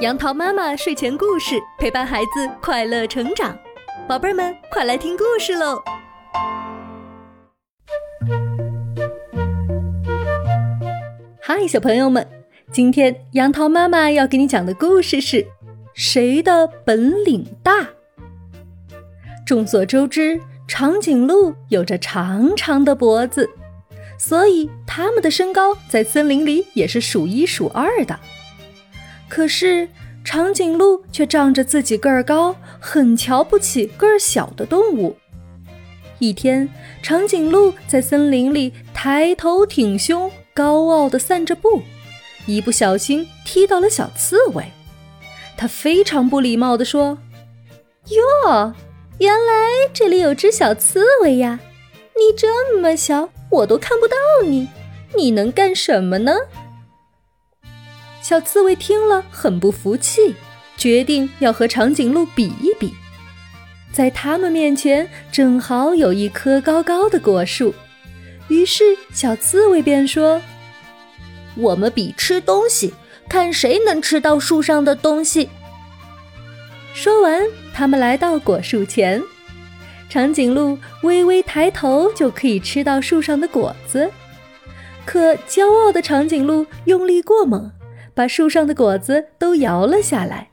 杨桃妈妈睡前故事陪伴孩子快乐成长，宝贝儿们快来听故事喽！嗨，小朋友们，今天杨桃妈妈要给你讲的故事是谁的本领大？众所周知，长颈鹿有着长长的脖子，所以它们的身高在森林里也是数一数二的。可是，长颈鹿却仗着自己个儿高，很瞧不起个儿小的动物。一天，长颈鹿在森林里抬头挺胸，高傲地散着步，一不小心踢到了小刺猬。它非常不礼貌地说：“哟，原来这里有只小刺猬呀！你这么小，我都看不到你，你能干什么呢？”小刺猬听了很不服气，决定要和长颈鹿比一比。在他们面前正好有一棵高高的果树，于是小刺猬便说：“我们比吃东西，看谁能吃到树上的东西。”说完，他们来到果树前，长颈鹿微微抬头就可以吃到树上的果子，可骄傲的长颈鹿用力过猛。把树上的果子都摇了下来。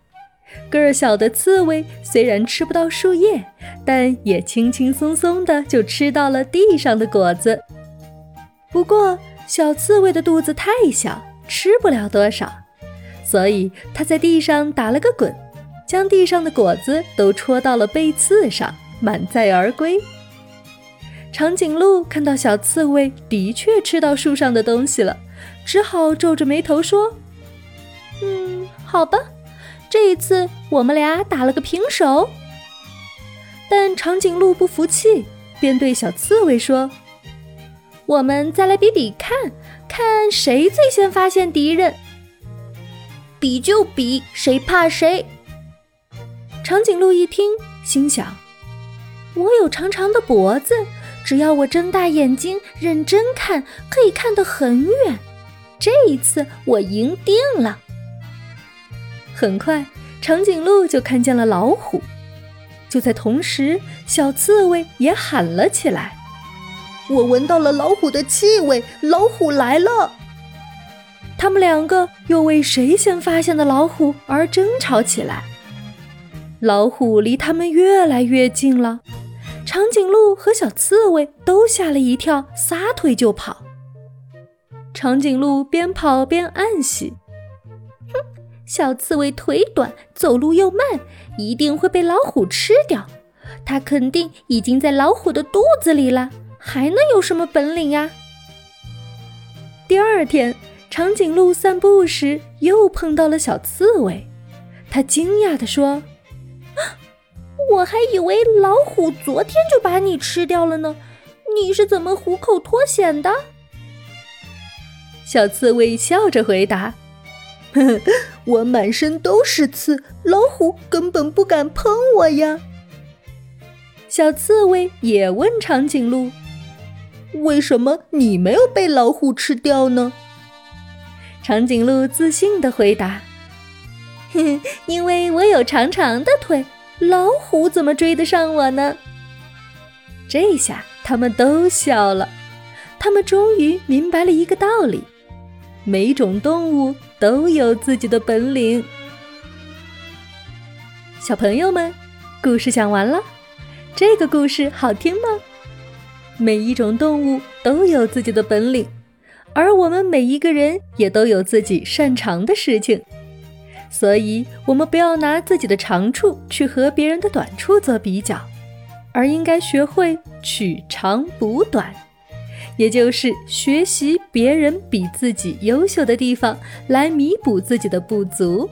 个儿小的刺猬虽然吃不到树叶，但也轻轻松松的就吃到了地上的果子。不过，小刺猬的肚子太小，吃不了多少，所以它在地上打了个滚，将地上的果子都戳到了背刺上，满载而归。长颈鹿看到小刺猬的确吃到树上的东西了，只好皱着眉头说。好吧，这一次我们俩打了个平手。但长颈鹿不服气，便对小刺猬说：“我们再来比比看，看谁最先发现敌人。比就比，谁怕谁？”长颈鹿一听，心想：“我有长长的脖子，只要我睁大眼睛认真看，可以看得很远。这一次我赢定了。”很快，长颈鹿就看见了老虎。就在同时，小刺猬也喊了起来：“我闻到了老虎的气味，老虎来了！”他们两个又为谁先发现的老虎而争吵起来。老虎离他们越来越近了，长颈鹿和小刺猬都吓了一跳，撒腿就跑。长颈鹿边跑边暗喜。小刺猬腿短，走路又慢，一定会被老虎吃掉。它肯定已经在老虎的肚子里了，还能有什么本领呀？第二天，长颈鹿散步时又碰到了小刺猬，它惊讶地说：“我还以为老虎昨天就把你吃掉了呢，你是怎么虎口脱险的？”小刺猬笑着回答。我满身都是刺，老虎根本不敢碰我呀。小刺猬也问长颈鹿：“为什么你没有被老虎吃掉呢？”长颈鹿自信地回答：“因为我有长长的腿，老虎怎么追得上我呢？”这下他们都笑了，他们终于明白了一个道理。每种动物都有自己的本领。小朋友们，故事讲完了。这个故事好听吗？每一种动物都有自己的本领，而我们每一个人也都有自己擅长的事情。所以，我们不要拿自己的长处去和别人的短处做比较，而应该学会取长补短。也就是学习别人比自己优秀的地方，来弥补自己的不足。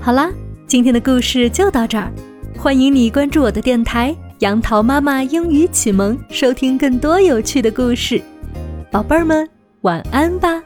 好啦，今天的故事就到这儿，欢迎你关注我的电台“杨桃妈妈英语启蒙”，收听更多有趣的故事。宝贝儿们，晚安吧。